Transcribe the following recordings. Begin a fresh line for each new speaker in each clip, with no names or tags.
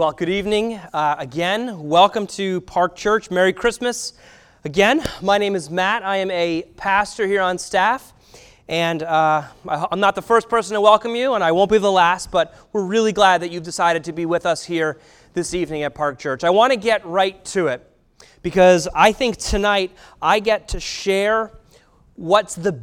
Well, good evening uh, again. Welcome to Park Church. Merry Christmas again. My name is Matt. I am a pastor here on staff. And uh, I'm not the first person to welcome you, and I won't be the last, but we're really glad that you've decided to be with us here this evening at Park Church. I want to get right to it because I think tonight I get to share what's the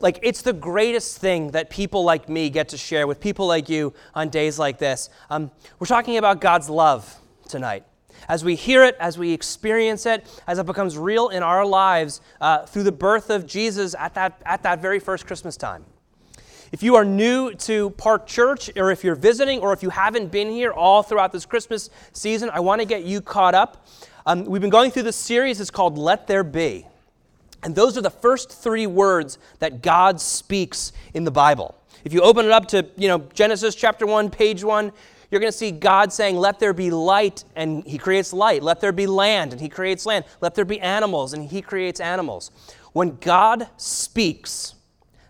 like it's the greatest thing that people like me get to share with people like you on days like this. Um, we're talking about God's love tonight. As we hear it, as we experience it, as it becomes real in our lives uh, through the birth of Jesus at that, at that very first Christmas time. If you are new to Park Church, or if you're visiting, or if you haven't been here all throughout this Christmas season, I want to get you caught up. Um, we've been going through this series, it's called Let There Be. And those are the first three words that God speaks in the Bible. If you open it up to, you know, Genesis chapter 1, page 1, you're going to see God saying, Let there be light, and He creates light. Let there be land, and He creates land. Let there be animals, and He creates animals. When God speaks,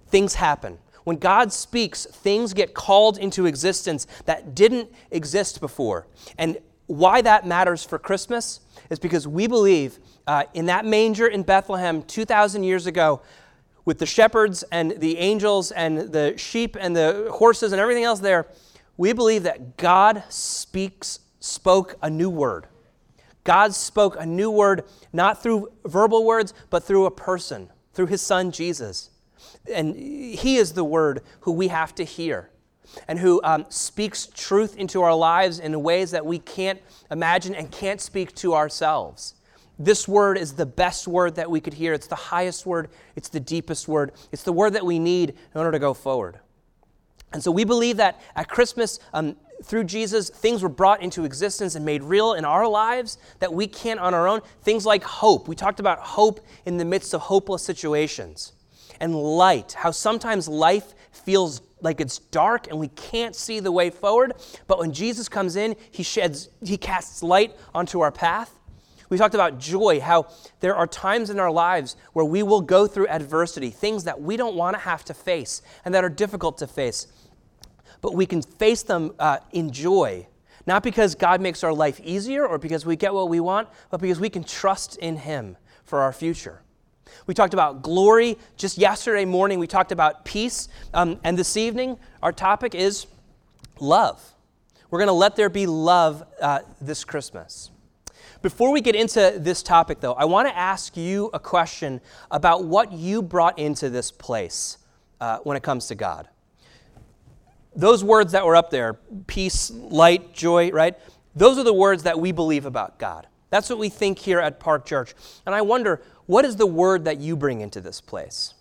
things happen. When God speaks, things get called into existence that didn't exist before. And why that matters for Christmas is because we believe uh, in that manger in Bethlehem 2,000 years ago, with the shepherds and the angels and the sheep and the horses and everything else there, we believe that God speaks, spoke a new word. God spoke a new word, not through verbal words, but through a person, through his son Jesus. And he is the word who we have to hear and who um, speaks truth into our lives in ways that we can't imagine and can't speak to ourselves. This word is the best word that we could hear. It's the highest word, it's the deepest word, it's the word that we need in order to go forward. And so we believe that at Christmas, um, through Jesus, things were brought into existence and made real in our lives that we can't on our own. Things like hope. We talked about hope in the midst of hopeless situations. And light, how sometimes life feels like it's dark and we can't see the way forward. But when Jesus comes in, he sheds, he casts light onto our path. We talked about joy, how there are times in our lives where we will go through adversity, things that we don't want to have to face and that are difficult to face. But we can face them uh, in joy, not because God makes our life easier or because we get what we want, but because we can trust in Him for our future. We talked about glory just yesterday morning. We talked about peace. Um, and this evening, our topic is love. We're going to let there be love uh, this Christmas. Before we get into this topic, though, I want to ask you a question about what you brought into this place uh, when it comes to God. Those words that were up there peace, light, joy, right? Those are the words that we believe about God. That's what we think here at Park Church. And I wonder, what is the word that you bring into this place?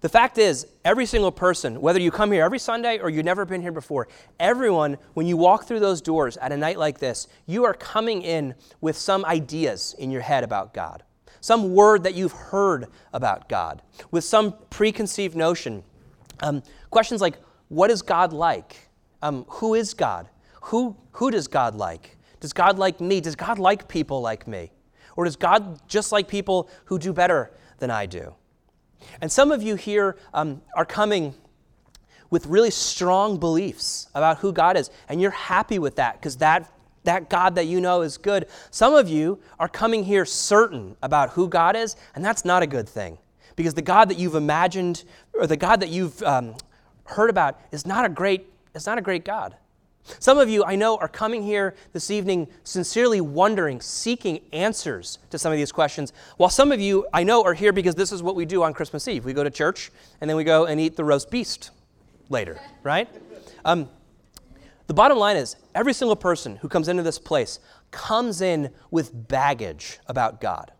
The fact is, every single person, whether you come here every Sunday or you've never been here before, everyone, when you walk through those doors at a night like this, you are coming in with some ideas in your head about God, some word that you've heard about God, with some preconceived notion. Um, questions like, what is God like? Um, who is God? Who, who does God like? Does God like me? Does God like people like me? Or does God just like people who do better than I do? And some of you here um, are coming with really strong beliefs about who God is, and you're happy with that because that, that God that you know is good. Some of you are coming here certain about who God is, and that's not a good thing because the God that you've imagined or the God that you've um, heard about is not a great, it's not a great God. Some of you, I know, are coming here this evening sincerely wondering, seeking answers to some of these questions, while some of you, I know, are here because this is what we do on Christmas Eve. We go to church and then we go and eat the roast beast later, right? Um, the bottom line is every single person who comes into this place comes in with baggage about God.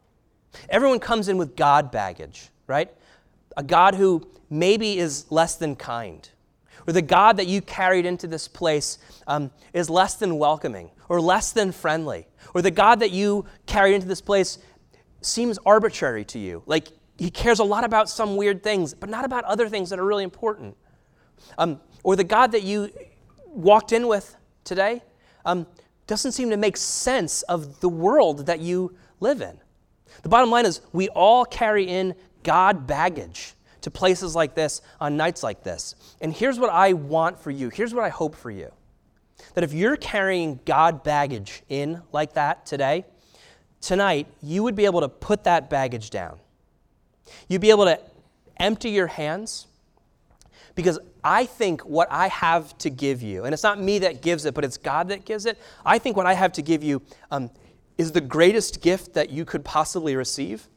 Everyone comes in with God baggage, right? A God who maybe is less than kind or the God that you carried into this place um, is less than welcoming or less than friendly, or the God that you carried into this place seems arbitrary to you. Like he cares a lot about some weird things, but not about other things that are really important. Um, or the God that you walked in with today um, doesn't seem to make sense of the world that you live in. The bottom line is we all carry in God baggage to places like this on nights like this. And here's what I want for you. Here's what I hope for you. that if you're carrying God baggage in like that today, tonight you would be able to put that baggage down. You'd be able to empty your hands because I think what I have to give you, and it's not me that gives it, but it's God that gives it. I think what I have to give you um, is the greatest gift that you could possibly receive.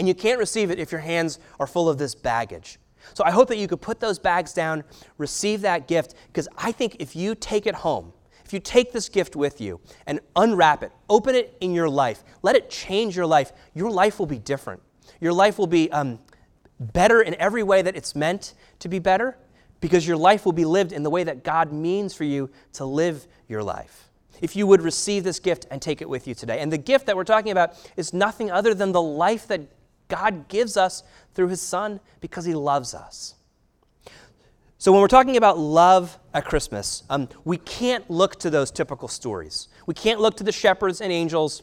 And you can't receive it if your hands are full of this baggage. So I hope that you could put those bags down, receive that gift, because I think if you take it home, if you take this gift with you and unwrap it, open it in your life, let it change your life, your life will be different. Your life will be um, better in every way that it's meant to be better because your life will be lived in the way that God means for you to live your life. If you would receive this gift and take it with you today. And the gift that we're talking about is nothing other than the life that God gives us through his Son because he loves us. So, when we're talking about love at Christmas, um, we can't look to those typical stories. We can't look to the shepherds and angels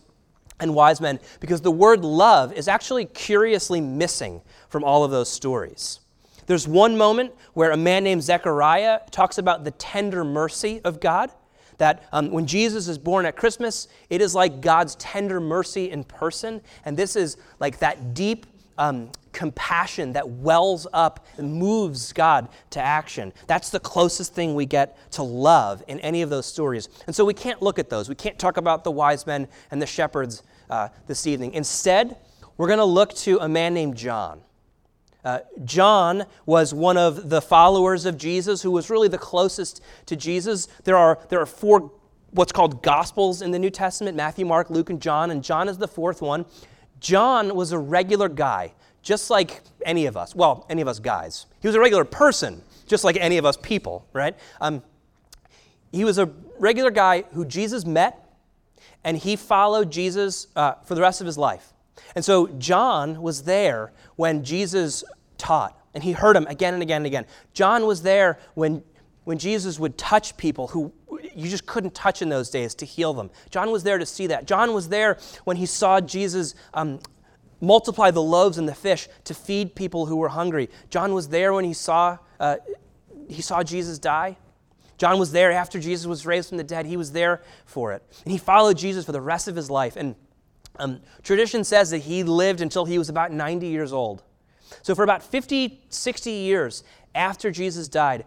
and wise men because the word love is actually curiously missing from all of those stories. There's one moment where a man named Zechariah talks about the tender mercy of God. That um, when Jesus is born at Christmas, it is like God's tender mercy in person. And this is like that deep um, compassion that wells up and moves God to action. That's the closest thing we get to love in any of those stories. And so we can't look at those. We can't talk about the wise men and the shepherds uh, this evening. Instead, we're going to look to a man named John. Uh, John was one of the followers of Jesus who was really the closest to Jesus. There are, there are four what's called Gospels in the New Testament Matthew, Mark, Luke, and John, and John is the fourth one. John was a regular guy, just like any of us. Well, any of us guys. He was a regular person, just like any of us people, right? Um, he was a regular guy who Jesus met, and he followed Jesus uh, for the rest of his life. And so John was there when Jesus taught, and he heard him again and again and again. John was there when, when Jesus would touch people who you just couldn't touch in those days to heal them. John was there to see that. John was there when he saw Jesus um, multiply the loaves and the fish to feed people who were hungry. John was there when he saw, uh, he saw Jesus die. John was there after Jesus was raised from the dead. He was there for it. And he followed Jesus for the rest of his life. And um, tradition says that he lived until he was about 90 years old. So, for about 50, 60 years after Jesus died,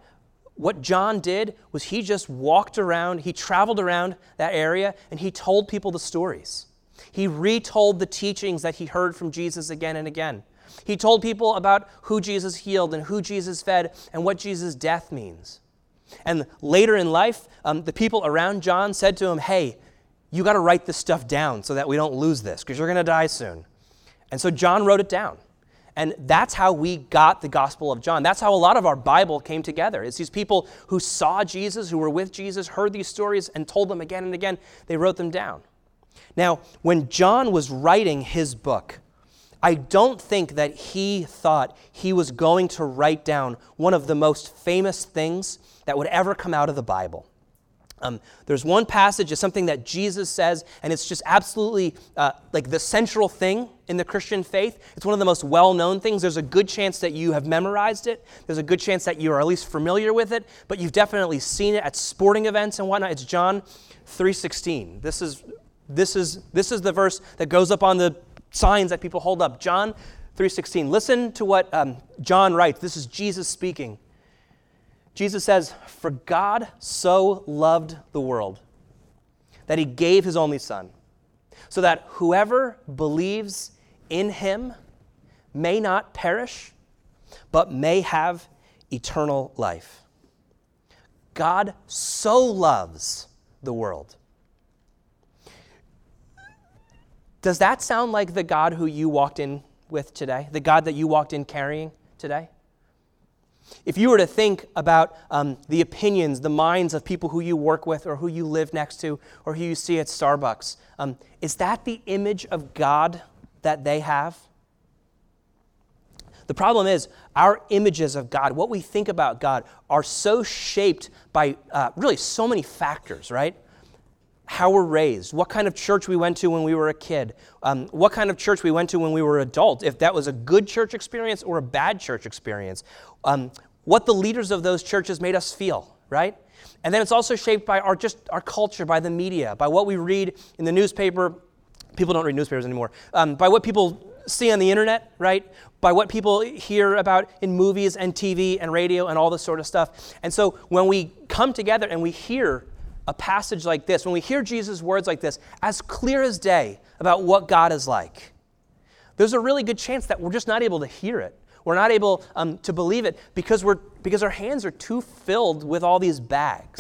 what John did was he just walked around, he traveled around that area, and he told people the stories. He retold the teachings that he heard from Jesus again and again. He told people about who Jesus healed and who Jesus fed and what Jesus' death means. And later in life, um, the people around John said to him, Hey, you got to write this stuff down so that we don't lose this because you're going to die soon. And so John wrote it down. And that's how we got the Gospel of John. That's how a lot of our Bible came together. It's these people who saw Jesus, who were with Jesus, heard these stories, and told them again and again. They wrote them down. Now, when John was writing his book, I don't think that he thought he was going to write down one of the most famous things that would ever come out of the Bible. Um, there's one passage, it's something that Jesus says, and it's just absolutely uh, like the central thing in the Christian faith. It's one of the most well known things. There's a good chance that you have memorized it, there's a good chance that you are at least familiar with it, but you've definitely seen it at sporting events and whatnot. It's John 3.16. This is, this, is, this is the verse that goes up on the signs that people hold up. John 3.16. Listen to what um, John writes. This is Jesus speaking. Jesus says, For God so loved the world that he gave his only Son, so that whoever believes in him may not perish, but may have eternal life. God so loves the world. Does that sound like the God who you walked in with today? The God that you walked in carrying today? If you were to think about um, the opinions, the minds of people who you work with or who you live next to or who you see at Starbucks, um, is that the image of God that they have? The problem is, our images of God, what we think about God, are so shaped by uh, really so many factors, right? How we're raised, what kind of church we went to when we were a kid, um, what kind of church we went to when we were adult, if that was a good church experience or a bad church experience, um, what the leaders of those churches made us feel, right? And then it's also shaped by our just our culture, by the media, by what we read in the newspaper. People don't read newspapers anymore. Um, by what people see on the internet, right? By what people hear about in movies and TV and radio and all this sort of stuff. And so when we come together and we hear a passage like this, when we hear Jesus' words like this, as clear as day about what God is like, there's a really good chance that we're just not able to hear it. We're not able um, to believe it because, we're, because our hands are too filled with all these bags.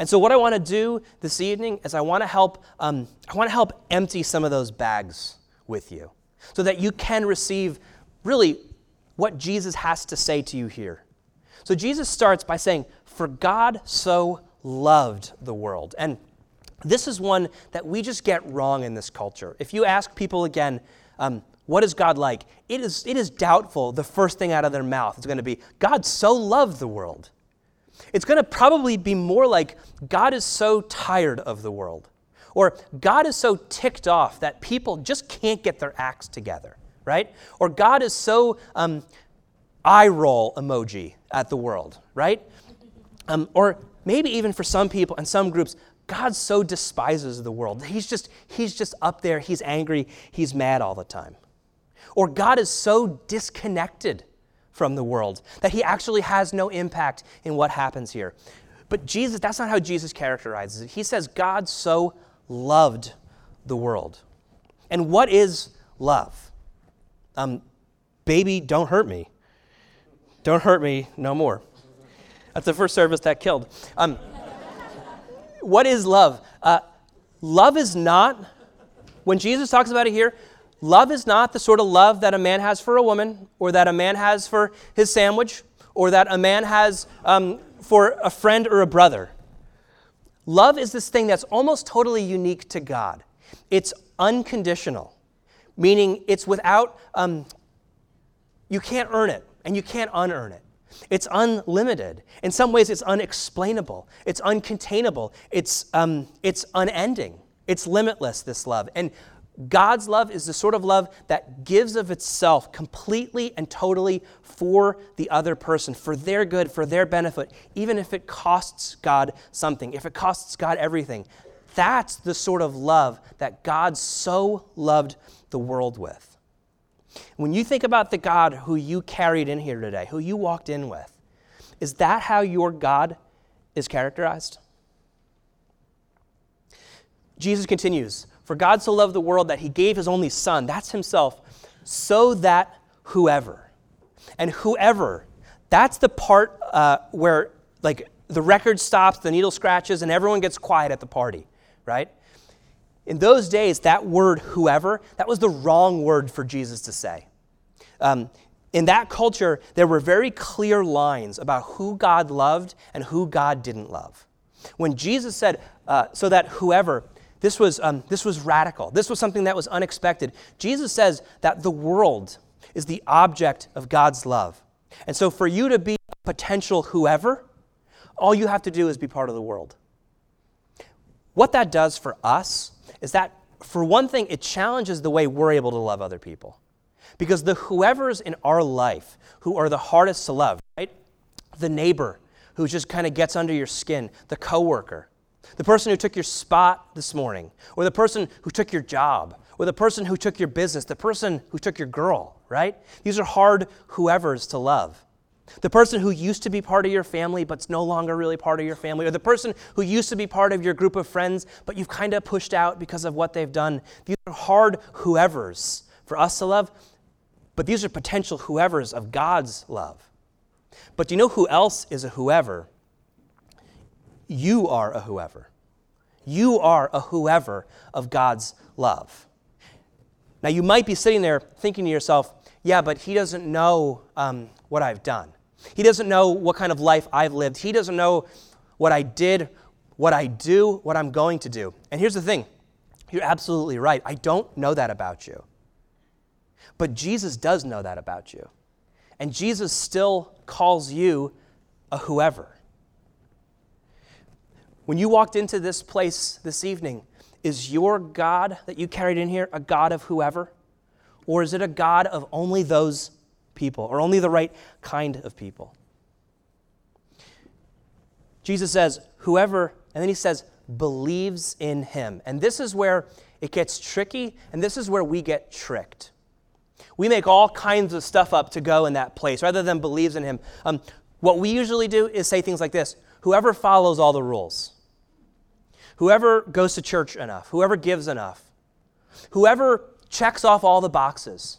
And so, what I want to do this evening is I want to help. Um, I want to help empty some of those bags with you so that you can receive really what Jesus has to say to you here. So Jesus starts by saying, For God so loved the world. And this is one that we just get wrong in this culture. If you ask people again, um, what is God like? It is, it is doubtful the first thing out of their mouth is going to be, God so loved the world. It's going to probably be more like, God is so tired of the world. Or God is so ticked off that people just can't get their acts together, right? Or God is so um, eye roll emoji at the world, right? Um, or maybe even for some people and some groups, God so despises the world. He's just, he's just up there, he's angry, he's mad all the time. Or God is so disconnected from the world that he actually has no impact in what happens here. But Jesus, that's not how Jesus characterizes it. He says, God so loved the world. And what is love? Um, baby, don't hurt me. Don't hurt me no more. That's the first service that killed. Um, what is love? Uh, love is not, when Jesus talks about it here, love is not the sort of love that a man has for a woman, or that a man has for his sandwich, or that a man has um, for a friend or a brother. Love is this thing that's almost totally unique to God. It's unconditional, meaning it's without, um, you can't earn it and you can't unearn it. It's unlimited. In some ways, it's unexplainable. It's uncontainable. It's, um, it's unending. It's limitless, this love. And God's love is the sort of love that gives of itself completely and totally for the other person, for their good, for their benefit, even if it costs God something, if it costs God everything. That's the sort of love that God so loved the world with. When you think about the God who you carried in here today, who you walked in with, is that how your God is characterized? Jesus continues For God so loved the world that he gave his only Son, that's himself, so that whoever, and whoever, that's the part uh, where, like, the record stops, the needle scratches, and everyone gets quiet at the party, right? In those days, that word whoever, that was the wrong word for Jesus to say. Um, in that culture, there were very clear lines about who God loved and who God didn't love. When Jesus said, uh, so that whoever, this was, um, this was radical. This was something that was unexpected. Jesus says that the world is the object of God's love. And so for you to be a potential whoever, all you have to do is be part of the world. What that does for us is that, for one thing, it challenges the way we're able to love other people. Because the whoever's in our life who are the hardest to love, right? The neighbor who just kind of gets under your skin, the coworker, the person who took your spot this morning, or the person who took your job, or the person who took your business, the person who took your girl, right? These are hard whoever's to love. The person who used to be part of your family but's no longer really part of your family, or the person who used to be part of your group of friends but you've kind of pushed out because of what they've done. These are hard whoever's for us to love, but these are potential whoever's of God's love. But do you know who else is a whoever? You are a whoever. You are a whoever of God's love. Now, you might be sitting there thinking to yourself, yeah, but he doesn't know um, what I've done. He doesn't know what kind of life I've lived. He doesn't know what I did, what I do, what I'm going to do. And here's the thing you're absolutely right. I don't know that about you. But Jesus does know that about you. And Jesus still calls you a whoever. When you walked into this place this evening, is your God that you carried in here a God of whoever? Or is it a God of only those people, or only the right kind of people? Jesus says, whoever, and then he says, believes in him. And this is where it gets tricky, and this is where we get tricked. We make all kinds of stuff up to go in that place rather than believes in him. Um, what we usually do is say things like this whoever follows all the rules, whoever goes to church enough, whoever gives enough, whoever checks off all the boxes,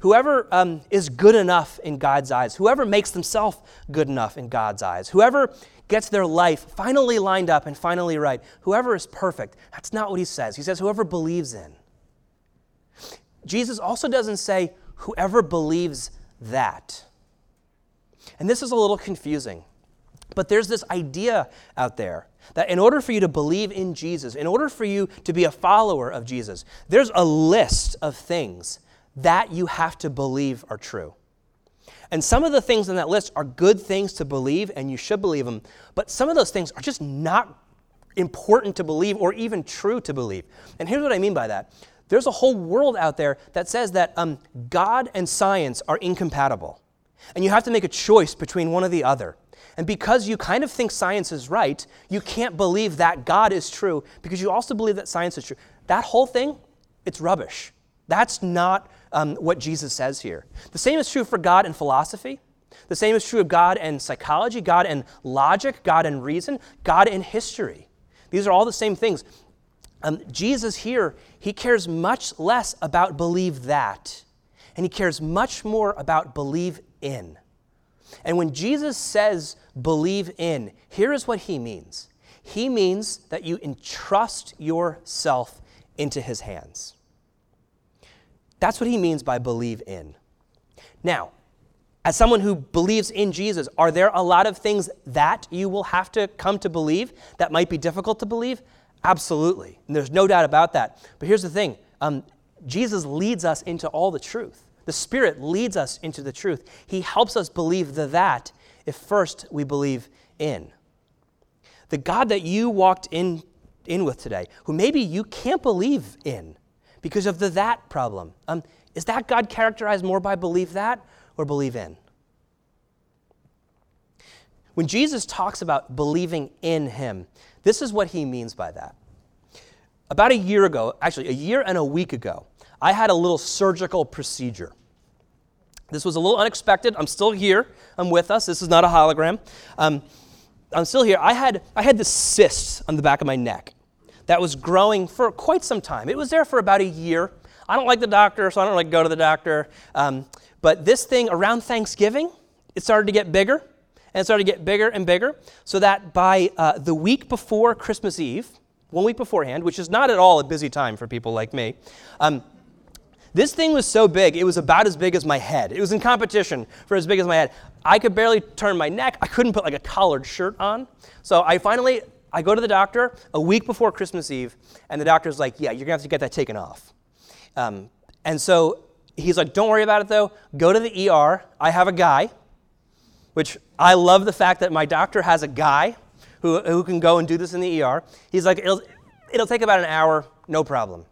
whoever um, is good enough in God's eyes, whoever makes themselves good enough in God's eyes, whoever gets their life finally lined up and finally right, whoever is perfect. That's not what he says. He says, whoever believes in. Jesus also doesn't say, whoever believes that. And this is a little confusing. But there's this idea out there that in order for you to believe in Jesus, in order for you to be a follower of Jesus, there's a list of things that you have to believe are true. And some of the things on that list are good things to believe, and you should believe them, but some of those things are just not important to believe or even true to believe. And here's what I mean by that there's a whole world out there that says that um, God and science are incompatible, and you have to make a choice between one or the other. And because you kind of think science is right, you can't believe that God is true because you also believe that science is true. That whole thing, it's rubbish. That's not um, what Jesus says here. The same is true for God and philosophy. The same is true of God and psychology, God and logic, God and reason, God and history. These are all the same things. Um, Jesus here, he cares much less about believe that, and he cares much more about believe in. And when Jesus says believe in, here is what he means he means that you entrust yourself into his hands. That's what he means by believe in. Now, as someone who believes in Jesus, are there a lot of things that you will have to come to believe that might be difficult to believe? Absolutely. And there's no doubt about that. But here's the thing um, Jesus leads us into all the truth. The Spirit leads us into the truth. He helps us believe the that if first we believe in. The God that you walked in, in with today, who maybe you can't believe in, because of the that problem. Um, is that God characterized more by believe that or believe in? When Jesus talks about believing in Him, this is what He means by that. About a year ago, actually, a year and a week ago, I had a little surgical procedure. This was a little unexpected. I'm still here. I'm with us. This is not a hologram. Um, I'm still here. I had, I had this cyst on the back of my neck that was growing for quite some time. It was there for about a year. I don't like the doctor, so I don't like go to the doctor. Um, but this thing around Thanksgiving, it started to get bigger, and it started to get bigger and bigger, so that by uh, the week before Christmas Eve, one week beforehand, which is not at all a busy time for people like me, um, this thing was so big, it was about as big as my head. It was in competition for as big as my head. I could barely turn my neck. I couldn't put like a collared shirt on. So I finally I go to the doctor a week before Christmas Eve, and the doctor's like, Yeah, you're to have to get that taken off. Um, and so he's like, Don't worry about it though. Go to the ER. I have a guy, which I love the fact that my doctor has a guy who, who can go and do this in the ER. He's like, It'll, it'll take about an hour, no problem.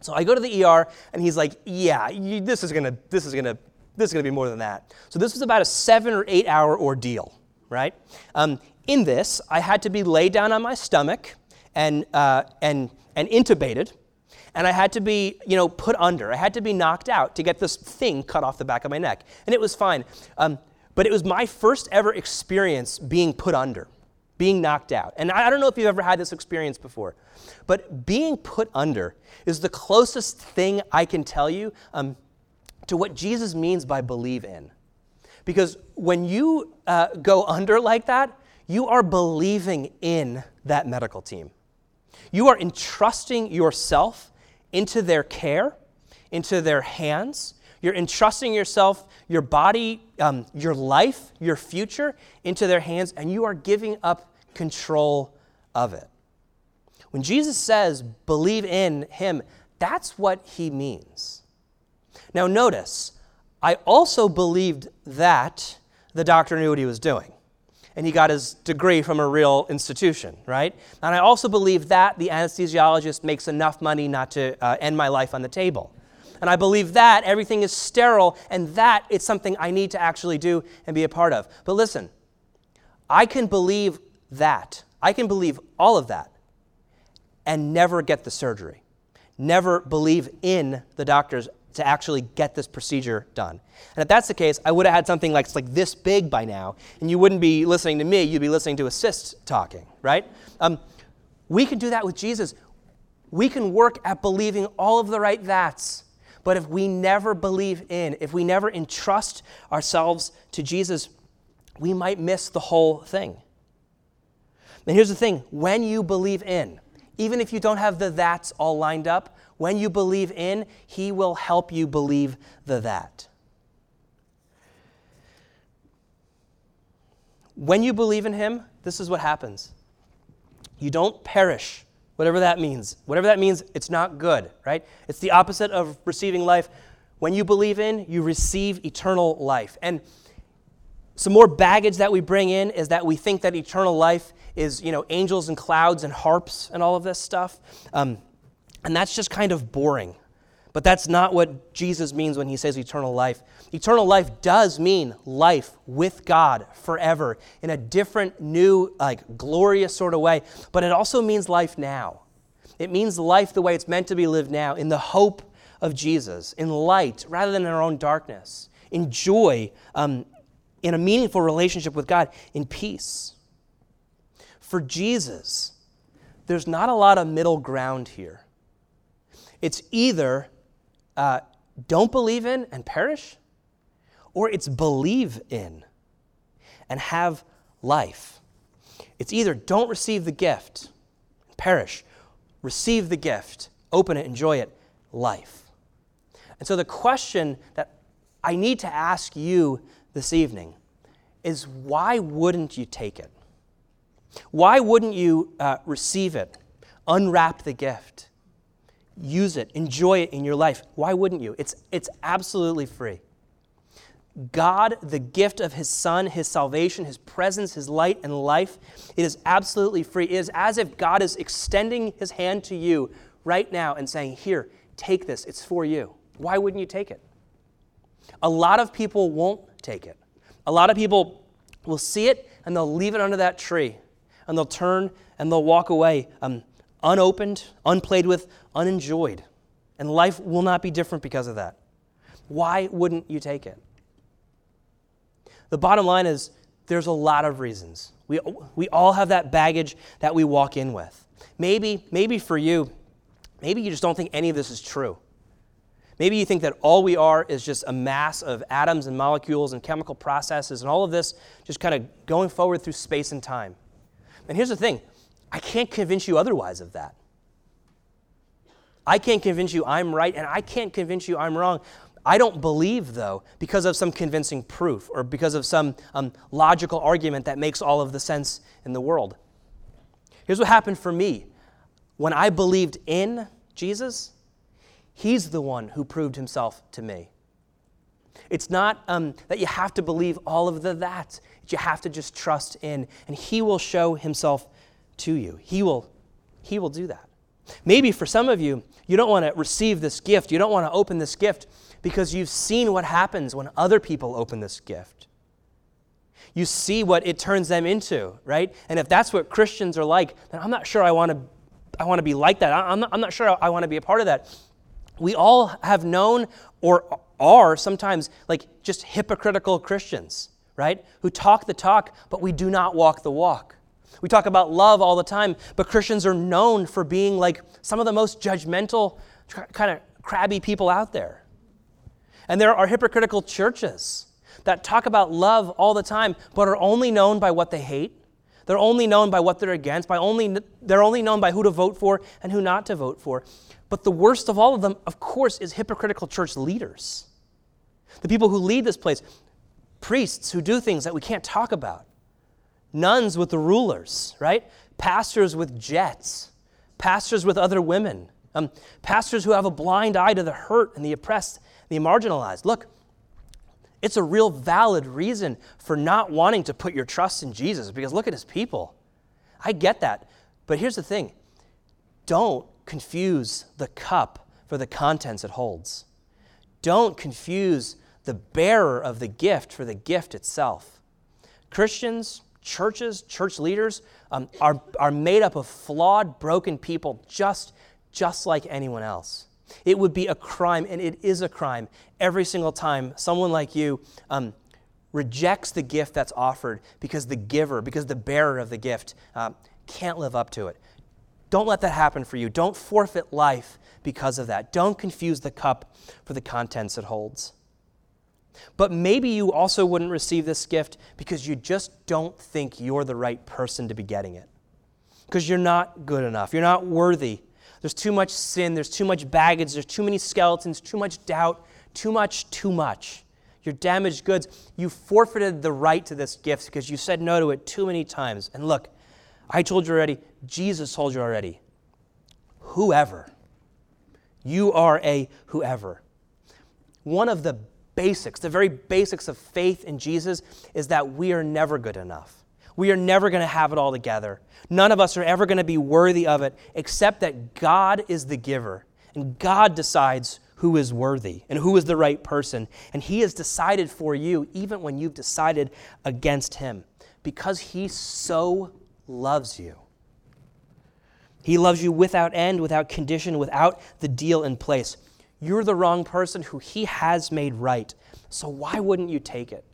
So I go to the ER, and he's like, Yeah, you, this is to, this is to, this is to be more than that. So this was about a seven or eight hour ordeal, right? Um, in this, I had to be laid down on my stomach and, uh, and, and intubated, and I had to be, you know, put under. I had to be knocked out to get this thing cut off the back of my neck. And it was fine. Um, but it was my first ever experience being put under, being knocked out. And I, I don't know if you've ever had this experience before, but being put under is the closest thing I can tell you um, to what Jesus means by believe in. Because when you uh, go under like that, you are believing in that medical team. You are entrusting yourself into their care, into their hands. You're entrusting yourself, your body, um, your life, your future into their hands, and you are giving up control of it. When Jesus says, believe in him, that's what he means. Now, notice, I also believed that the doctor knew what he was doing and he got his degree from a real institution, right? And I also believe that the anesthesiologist makes enough money not to uh, end my life on the table. And I believe that everything is sterile and that it's something I need to actually do and be a part of. But listen, I can believe that. I can believe all of that and never get the surgery, never believe in the doctors to actually get this procedure done. And if that's the case, I would have had something like, like this big by now, and you wouldn't be listening to me, you'd be listening to a cyst talking, right? Um, we can do that with Jesus. We can work at believing all of the right that's. But if we never believe in, if we never entrust ourselves to Jesus, we might miss the whole thing. And here's the thing when you believe in, even if you don't have the that's all lined up, when you believe in, He will help you believe the that. When you believe in Him, this is what happens. You don't perish, whatever that means. Whatever that means, it's not good, right? It's the opposite of receiving life. When you believe in, you receive eternal life. And some more baggage that we bring in is that we think that eternal life is, you know, angels and clouds and harps and all of this stuff. Um, and that's just kind of boring. But that's not what Jesus means when he says eternal life. Eternal life does mean life with God forever in a different, new, like glorious sort of way. But it also means life now. It means life the way it's meant to be lived now, in the hope of Jesus, in light rather than in our own darkness, in joy, um, in a meaningful relationship with God, in peace. For Jesus, there's not a lot of middle ground here. It's either uh, don't believe in and perish, or it's believe in and have life. It's either don't receive the gift, perish, receive the gift, open it, enjoy it, life. And so the question that I need to ask you this evening is why wouldn't you take it? Why wouldn't you uh, receive it, unwrap the gift, use it, enjoy it in your life? Why wouldn't you? It's, it's absolutely free. God, the gift of His Son, His salvation, His presence, His light and life, it is absolutely free. It is as if God is extending His hand to you right now and saying, Here, take this, it's for you. Why wouldn't you take it? A lot of people won't take it. A lot of people will see it and they'll leave it under that tree and they'll turn and they'll walk away um, unopened, unplayed with, unenjoyed. And life will not be different because of that. Why wouldn't you take it? The bottom line is there's a lot of reasons. We, we all have that baggage that we walk in with. Maybe, maybe for you, maybe you just don't think any of this is true. Maybe you think that all we are is just a mass of atoms and molecules and chemical processes and all of this just kind of going forward through space and time. And here's the thing I can't convince you otherwise of that. I can't convince you I'm right, and I can't convince you I'm wrong. I don't believe, though, because of some convincing proof or because of some um, logical argument that makes all of the sense in the world. Here's what happened for me. When I believed in Jesus, He's the one who proved Himself to me. It's not um, that you have to believe all of the that you have to just trust in, and He will show Himself to you. He will, he will do that. Maybe for some of you, you don't want to receive this gift. You don't want to open this gift because you've seen what happens when other people open this gift. You see what it turns them into, right? And if that's what Christians are like, then I'm not sure I want to, I want to be like that. I'm not, I'm not sure I want to be a part of that. We all have known or are sometimes like just hypocritical Christians right? Who talk the talk, but we do not walk the walk. We talk about love all the time, but Christians are known for being like some of the most judgmental, kind of crabby people out there. And there are hypocritical churches that talk about love all the time, but are only known by what they hate. They're only known by what they're against, by only, they're only known by who to vote for and who not to vote for. But the worst of all of them, of course, is hypocritical church leaders. The people who lead this place priests who do things that we can't talk about, nuns with the rulers, right? Pastors with jets, pastors with other women, um, pastors who have a blind eye to the hurt and the oppressed, the marginalized. Look, it's a real valid reason for not wanting to put your trust in Jesus because look at his people. I get that. But here's the thing don't confuse the cup for the contents it holds. Don't confuse the bearer of the gift for the gift itself. Christians, churches, church leaders um, are, are made up of flawed, broken people just, just like anyone else. It would be a crime, and it is a crime, every single time someone like you um, rejects the gift that's offered because the giver, because the bearer of the gift uh, can't live up to it. Don't let that happen for you. Don't forfeit life because of that. Don't confuse the cup for the contents it holds. But maybe you also wouldn't receive this gift because you just don't think you're the right person to be getting it. Because you're not good enough. You're not worthy. There's too much sin. There's too much baggage. There's too many skeletons, too much doubt, too much, too much. You're damaged goods. You forfeited the right to this gift because you said no to it too many times. And look, I told you already, Jesus told you already. Whoever. You are a whoever. One of the basics, the very basics of faith in Jesus, is that we are never good enough. We are never going to have it all together. None of us are ever going to be worthy of it, except that God is the giver, and God decides who is worthy and who is the right person. And He has decided for you, even when you've decided against Him, because He so loves you. He loves you without end, without condition, without the deal in place. You're the wrong person who He has made right. So why wouldn't you take it?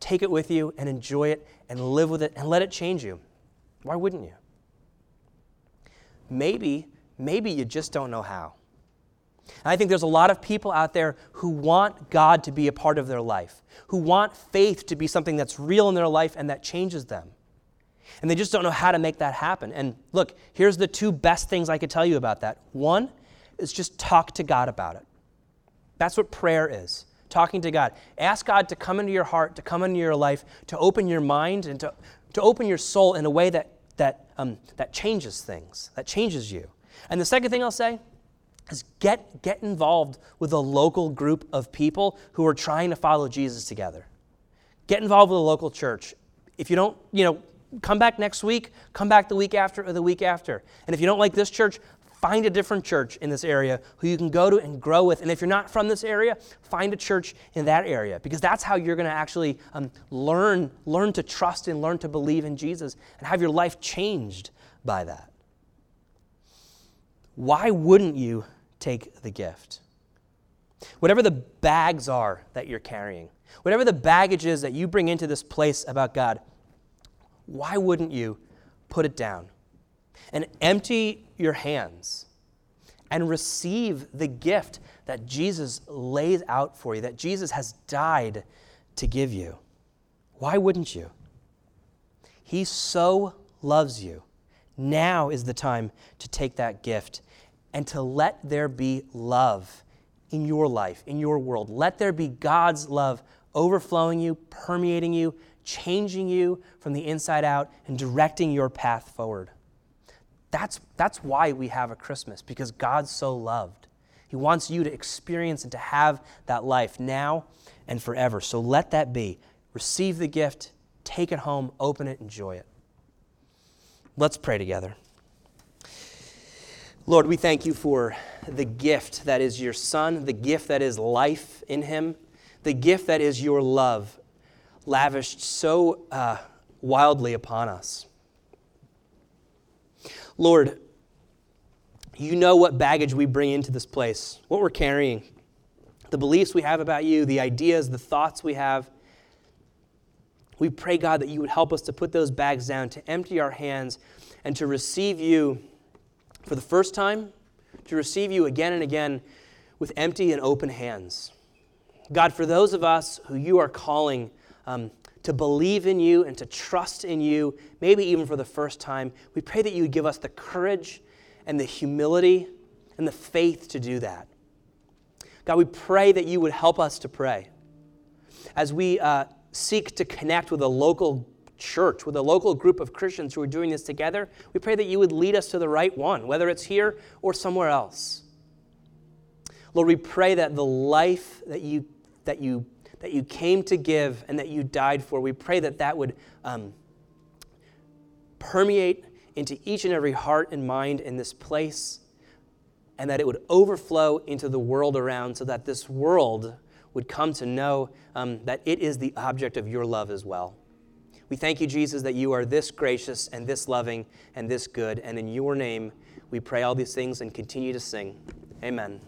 Take it with you and enjoy it and live with it and let it change you. Why wouldn't you? Maybe, maybe you just don't know how. And I think there's a lot of people out there who want God to be a part of their life, who want faith to be something that's real in their life and that changes them. And they just don't know how to make that happen. And look, here's the two best things I could tell you about that. One is just talk to God about it. That's what prayer is talking to God. Ask God to come into your heart, to come into your life, to open your mind, and to, to open your soul in a way that, that, um, that changes things, that changes you. And the second thing I'll say is get, get involved with a local group of people who are trying to follow Jesus together. Get involved with a local church. If you don't, you know, come back next week, come back the week after or the week after. And if you don't like this church, find a different church in this area who you can go to and grow with. And if you're not from this area, find a church in that area because that's how you're going to actually um, learn, learn to trust and learn to believe in Jesus and have your life changed by that. Why wouldn't you take the gift? Whatever the bags are that you're carrying, whatever the baggage is that you bring into this place about God, why wouldn't you put it down and empty your hands and receive the gift that Jesus lays out for you, that Jesus has died to give you? Why wouldn't you? He so loves you. Now is the time to take that gift and to let there be love in your life, in your world. Let there be God's love overflowing you, permeating you, changing you from the inside out, and directing your path forward. That's, that's why we have a Christmas, because God so loved. He wants you to experience and to have that life now and forever. So let that be. Receive the gift, take it home, open it, enjoy it. Let's pray together. Lord, we thank you for the gift that is your Son, the gift that is life in Him, the gift that is your love lavished so uh, wildly upon us. Lord, you know what baggage we bring into this place, what we're carrying, the beliefs we have about you, the ideas, the thoughts we have. We pray, God, that you would help us to put those bags down, to empty our hands, and to receive you for the first time, to receive you again and again with empty and open hands. God, for those of us who you are calling um, to believe in you and to trust in you, maybe even for the first time, we pray that you would give us the courage and the humility and the faith to do that. God, we pray that you would help us to pray. As we uh, seek to connect with a local church, with a local group of Christians who are doing this together, we pray that you would lead us to the right one, whether it's here or somewhere else. Lord, we pray that the life that you, that you that you came to give and that you died for. We pray that that would um, permeate into each and every heart and mind in this place, and that it would overflow into the world around so that this world would come to know um, that it is the object of your love as well. We thank you, Jesus, that you are this gracious and this loving and this good. And in your name, we pray all these things and continue to sing. Amen.